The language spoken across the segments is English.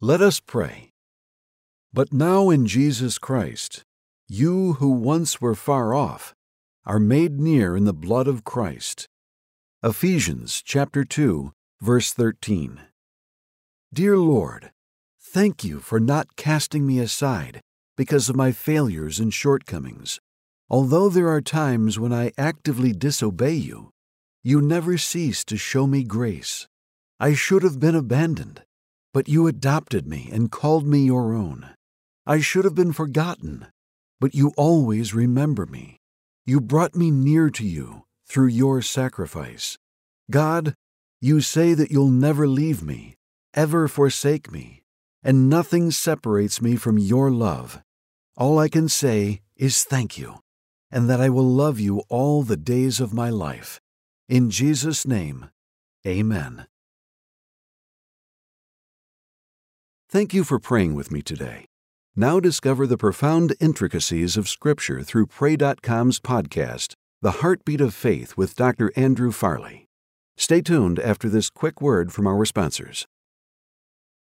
Let us pray. But now in Jesus Christ, you who once were far off are made near in the blood of Christ. Ephesians chapter 2, verse 13. Dear Lord, thank you for not casting me aside because of my failures and shortcomings. Although there are times when I actively disobey you, you never cease to show me grace. I should have been abandoned but you adopted me and called me your own. I should have been forgotten, but you always remember me. You brought me near to you through your sacrifice. God, you say that you'll never leave me, ever forsake me, and nothing separates me from your love. All I can say is thank you, and that I will love you all the days of my life. In Jesus' name, amen. Thank you for praying with me today. Now discover the profound intricacies of Scripture through Pray.com's podcast, The Heartbeat of Faith with Dr. Andrew Farley. Stay tuned after this quick word from our sponsors.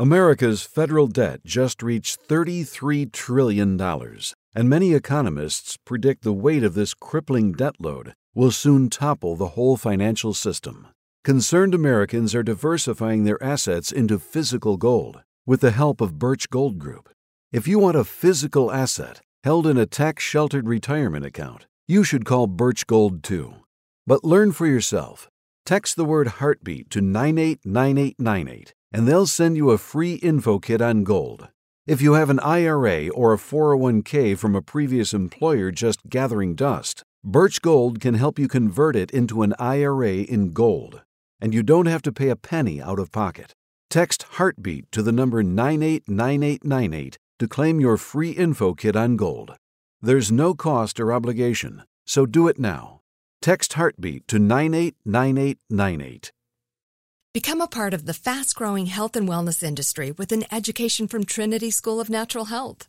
America's federal debt just reached $33 trillion, and many economists predict the weight of this crippling debt load will soon topple the whole financial system. Concerned Americans are diversifying their assets into physical gold with the help of Birch Gold Group. If you want a physical asset held in a tax sheltered retirement account, you should call Birch Gold too. But learn for yourself. Text the word heartbeat to 989898 and they'll send you a free info kit on gold. If you have an IRA or a 401k from a previous employer just gathering dust, Birch Gold can help you convert it into an IRA in gold, and you don't have to pay a penny out of pocket. Text Heartbeat to the number 989898 to claim your free info kit on gold. There's no cost or obligation, so do it now. Text Heartbeat to 989898. Become a part of the fast growing health and wellness industry with an education from Trinity School of Natural Health.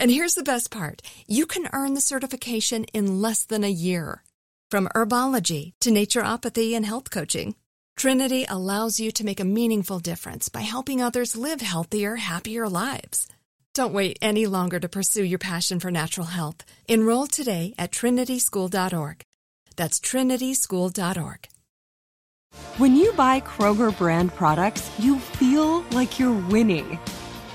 and here's the best part you can earn the certification in less than a year. From herbology to naturopathy and health coaching, Trinity allows you to make a meaningful difference by helping others live healthier, happier lives. Don't wait any longer to pursue your passion for natural health. Enroll today at trinityschool.org. That's trinityschool.org. When you buy Kroger brand products, you feel like you're winning.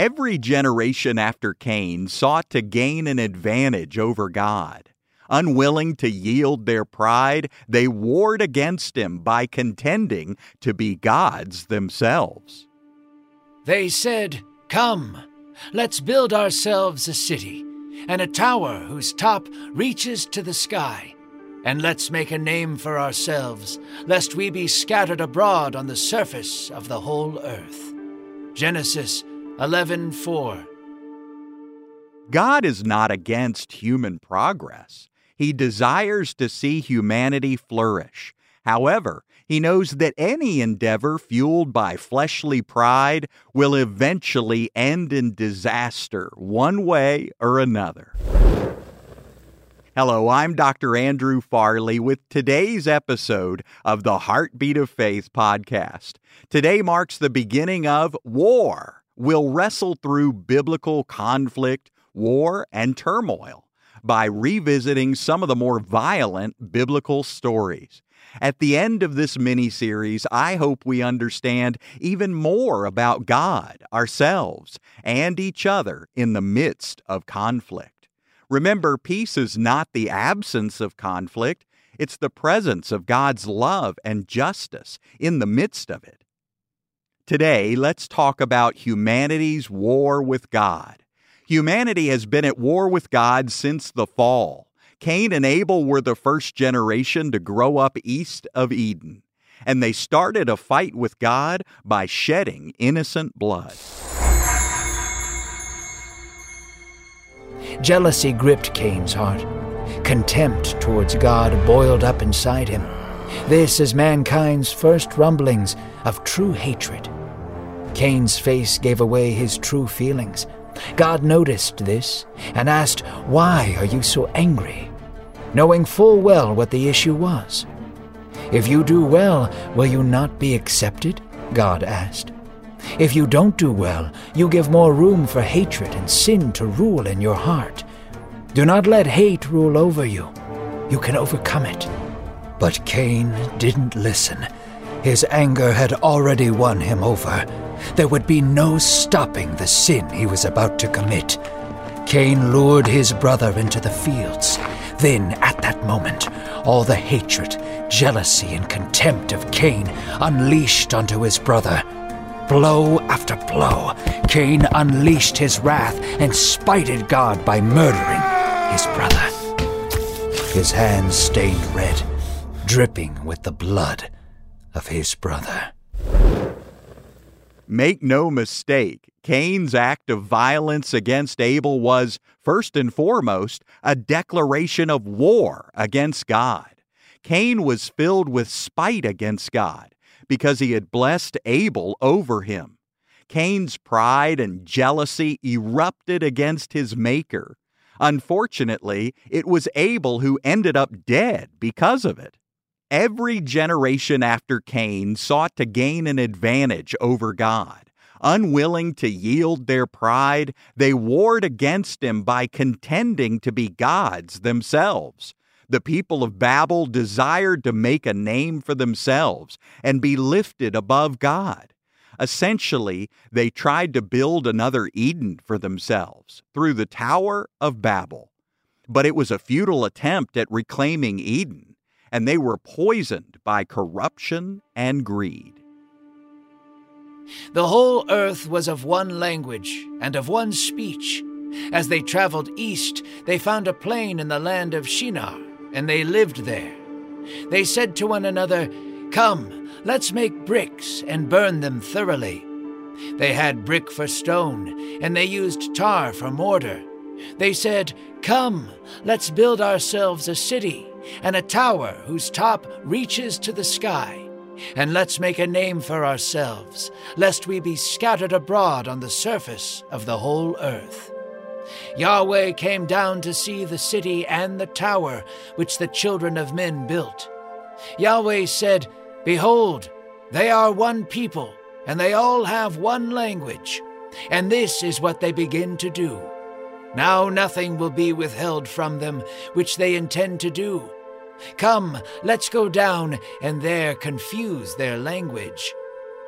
Every generation after Cain sought to gain an advantage over God. Unwilling to yield their pride, they warred against him by contending to be gods themselves. They said, Come, let's build ourselves a city, and a tower whose top reaches to the sky. And let's make a name for ourselves, lest we be scattered abroad on the surface of the whole earth. Genesis 11:4 God is not against human progress. He desires to see humanity flourish. However, He knows that any endeavor fueled by fleshly pride will eventually end in disaster, one way or another. Hello, I'm Dr. Andrew Farley with today's episode of the Heartbeat of Faith podcast. Today marks the beginning of War. We'll wrestle through biblical conflict, war, and turmoil by revisiting some of the more violent biblical stories. At the end of this mini series, I hope we understand even more about God, ourselves, and each other in the midst of conflict. Remember, peace is not the absence of conflict, it's the presence of God's love and justice in the midst of it. Today, let's talk about humanity's war with God. Humanity has been at war with God since the fall. Cain and Abel were the first generation to grow up east of Eden, and they started a fight with God by shedding innocent blood. Jealousy gripped Cain's heart. Contempt towards God boiled up inside him. This is mankind's first rumblings of true hatred. Cain's face gave away his true feelings. God noticed this and asked, Why are you so angry? knowing full well what the issue was. If you do well, will you not be accepted? God asked. If you don't do well, you give more room for hatred and sin to rule in your heart. Do not let hate rule over you. You can overcome it. But Cain didn't listen. His anger had already won him over. There would be no stopping the sin he was about to commit. Cain lured his brother into the fields. Then, at that moment, all the hatred, jealousy, and contempt of Cain unleashed onto his brother. Blow after blow, Cain unleashed his wrath and spited God by murdering his brother. His hands stained red, dripping with the blood of his brother. Make no mistake, Cain's act of violence against Abel was, first and foremost, a declaration of war against God. Cain was filled with spite against God because he had blessed Abel over him. Cain's pride and jealousy erupted against his Maker. Unfortunately, it was Abel who ended up dead because of it. Every generation after Cain sought to gain an advantage over God. Unwilling to yield their pride, they warred against him by contending to be gods themselves. The people of Babel desired to make a name for themselves and be lifted above God. Essentially, they tried to build another Eden for themselves through the Tower of Babel. But it was a futile attempt at reclaiming Eden and they were poisoned by corruption and greed. The whole earth was of one language and of one speech. As they traveled east, they found a plain in the land of Shinar, and they lived there. They said to one another, Come, let's make bricks and burn them thoroughly. They had brick for stone, and they used tar for mortar. They said, Come, let's build ourselves a city and a tower whose top reaches to the sky. And let's make a name for ourselves, lest we be scattered abroad on the surface of the whole earth. Yahweh came down to see the city and the tower which the children of men built. Yahweh said, Behold, they are one people, and they all have one language. And this is what they begin to do. Now nothing will be withheld from them which they intend to do. Come, let's go down and there confuse their language,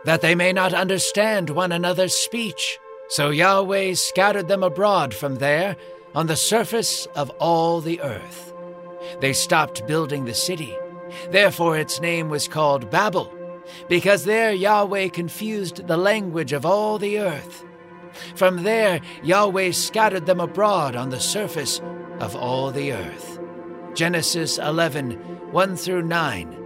that they may not understand one another's speech. So Yahweh scattered them abroad from there on the surface of all the earth. They stopped building the city. Therefore its name was called Babel, because there Yahweh confused the language of all the earth. From there, Yahweh scattered them abroad on the surface of all the earth. Genesis 11 1 through 9.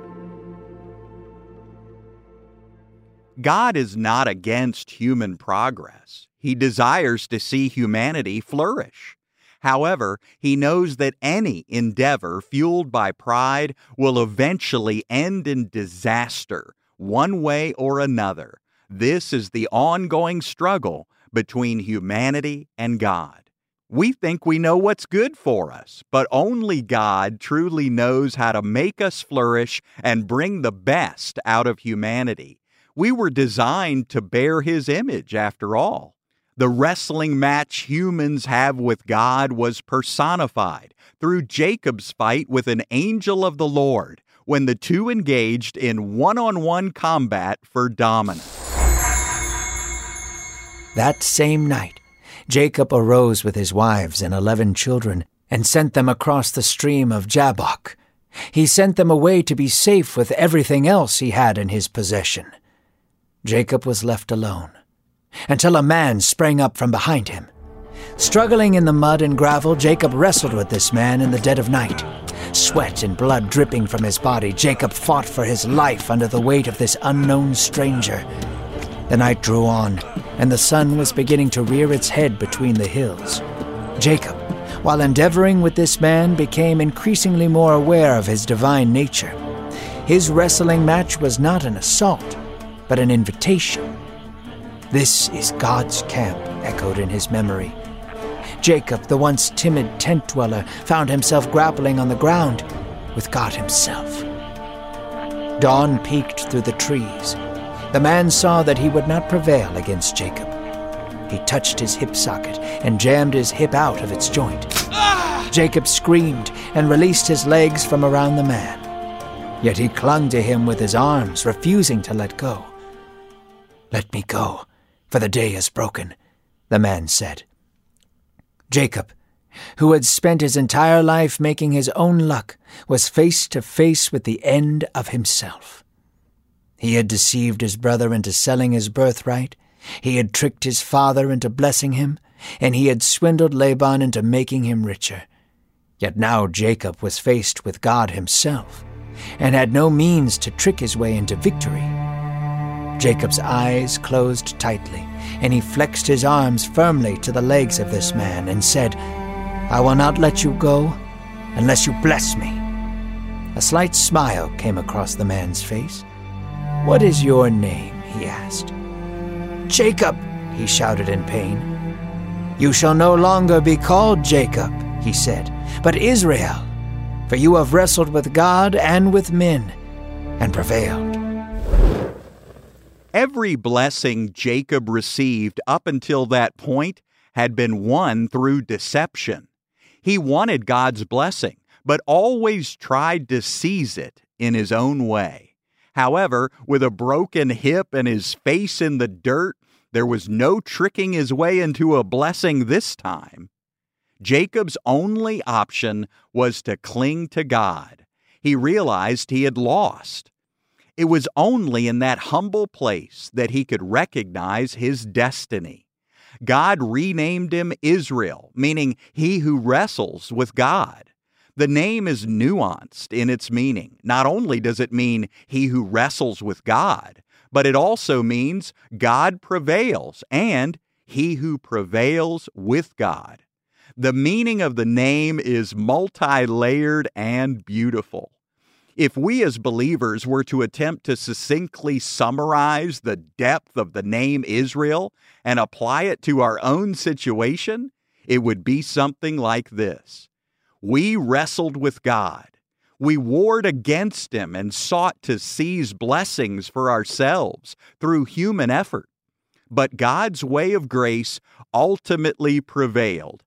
God is not against human progress. He desires to see humanity flourish. However, he knows that any endeavor fueled by pride will eventually end in disaster, one way or another. This is the ongoing struggle between humanity and God. We think we know what's good for us, but only God truly knows how to make us flourish and bring the best out of humanity. We were designed to bear His image, after all. The wrestling match humans have with God was personified through Jacob's fight with an angel of the Lord when the two engaged in one on one combat for dominance. That same night, Jacob arose with his wives and eleven children and sent them across the stream of Jabbok. He sent them away to be safe with everything else he had in his possession. Jacob was left alone until a man sprang up from behind him. Struggling in the mud and gravel, Jacob wrestled with this man in the dead of night. Sweat and blood dripping from his body, Jacob fought for his life under the weight of this unknown stranger. The night drew on, and the sun was beginning to rear its head between the hills. Jacob, while endeavoring with this man, became increasingly more aware of his divine nature. His wrestling match was not an assault, but an invitation. This is God's camp, echoed in his memory. Jacob, the once timid tent dweller, found himself grappling on the ground with God Himself. Dawn peeked through the trees. The man saw that he would not prevail against Jacob. He touched his hip socket and jammed his hip out of its joint. Jacob screamed and released his legs from around the man. Yet he clung to him with his arms, refusing to let go. Let me go, for the day is broken, the man said. Jacob, who had spent his entire life making his own luck, was face to face with the end of himself. He had deceived his brother into selling his birthright, he had tricked his father into blessing him, and he had swindled Laban into making him richer. Yet now Jacob was faced with God himself, and had no means to trick his way into victory. Jacob's eyes closed tightly, and he flexed his arms firmly to the legs of this man and said, I will not let you go unless you bless me. A slight smile came across the man's face. What is your name? he asked. Jacob, he shouted in pain. You shall no longer be called Jacob, he said, but Israel, for you have wrestled with God and with men and prevailed. Every blessing Jacob received up until that point had been won through deception. He wanted God's blessing, but always tried to seize it in his own way. However, with a broken hip and his face in the dirt, there was no tricking his way into a blessing this time. Jacob's only option was to cling to God. He realized he had lost. It was only in that humble place that he could recognize his destiny. God renamed him Israel, meaning he who wrestles with God. The name is nuanced in its meaning. Not only does it mean he who wrestles with God, but it also means God prevails and he who prevails with God. The meaning of the name is multi layered and beautiful. If we as believers were to attempt to succinctly summarize the depth of the name Israel and apply it to our own situation, it would be something like this we wrestled with God. We warred against him and sought to seize blessings for ourselves through human effort. But God's way of grace ultimately prevailed.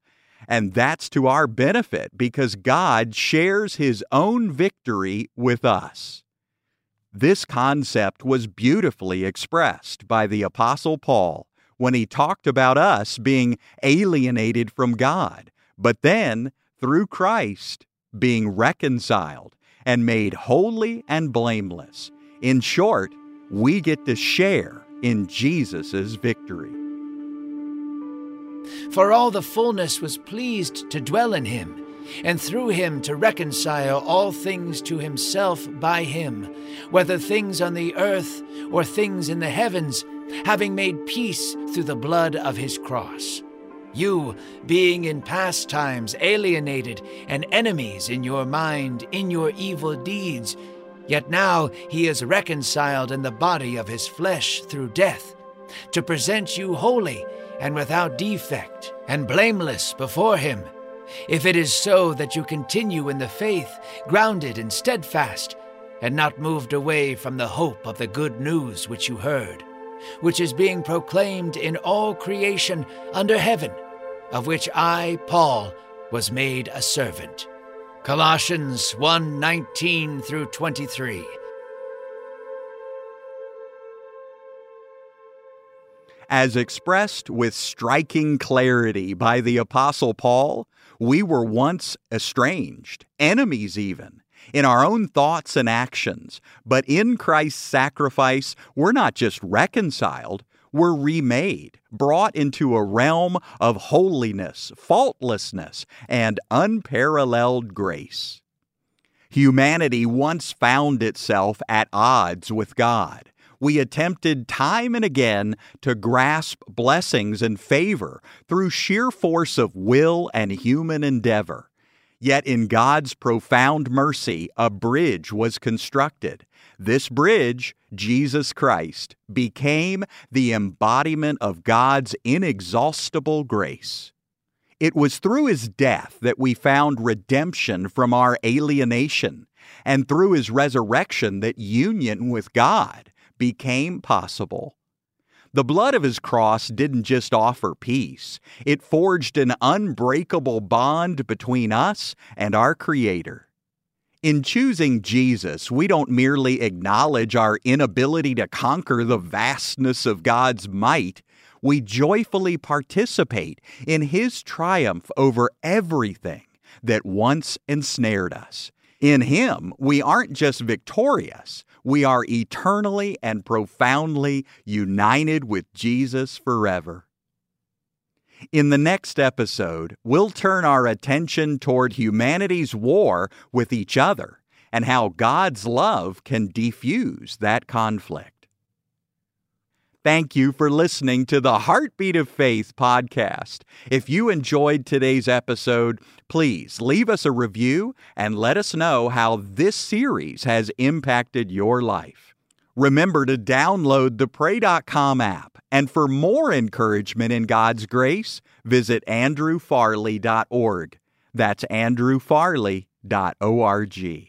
And that's to our benefit because God shares his own victory with us. This concept was beautifully expressed by the Apostle Paul when he talked about us being alienated from God, but then through Christ, being reconciled and made holy and blameless. In short, we get to share in Jesus' victory. For all the fullness was pleased to dwell in him, and through him to reconcile all things to himself by him, whether things on the earth or things in the heavens, having made peace through the blood of his cross. You, being in past times alienated and enemies in your mind in your evil deeds, yet now he is reconciled in the body of his flesh through death, to present you holy and without defect and blameless before him. If it is so that you continue in the faith, grounded and steadfast, and not moved away from the hope of the good news which you heard which is being proclaimed in all creation under heaven, of which I, Paul, was made a servant. Colossians 1 19 through 23. As expressed with striking clarity by the Apostle Paul, we were once estranged, enemies even in our own thoughts and actions. But in Christ's sacrifice, we're not just reconciled, we're remade, brought into a realm of holiness, faultlessness, and unparalleled grace. Humanity once found itself at odds with God. We attempted time and again to grasp blessings and favor through sheer force of will and human endeavor. Yet in God's profound mercy, a bridge was constructed. This bridge, Jesus Christ, became the embodiment of God's inexhaustible grace. It was through his death that we found redemption from our alienation, and through his resurrection that union with God became possible. The blood of his cross didn't just offer peace, it forged an unbreakable bond between us and our Creator. In choosing Jesus, we don't merely acknowledge our inability to conquer the vastness of God's might, we joyfully participate in His triumph over everything that once ensnared us. In Him, we aren't just victorious, we are eternally and profoundly united with Jesus forever. In the next episode, we'll turn our attention toward humanity's war with each other and how God's love can defuse that conflict. Thank you for listening to the Heartbeat of Faith podcast. If you enjoyed today's episode, please leave us a review and let us know how this series has impacted your life. Remember to download the Pray.com app, and for more encouragement in God's grace, visit andrewfarley.org. That's andrewfarley.org.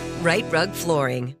Rite Rug Flooring.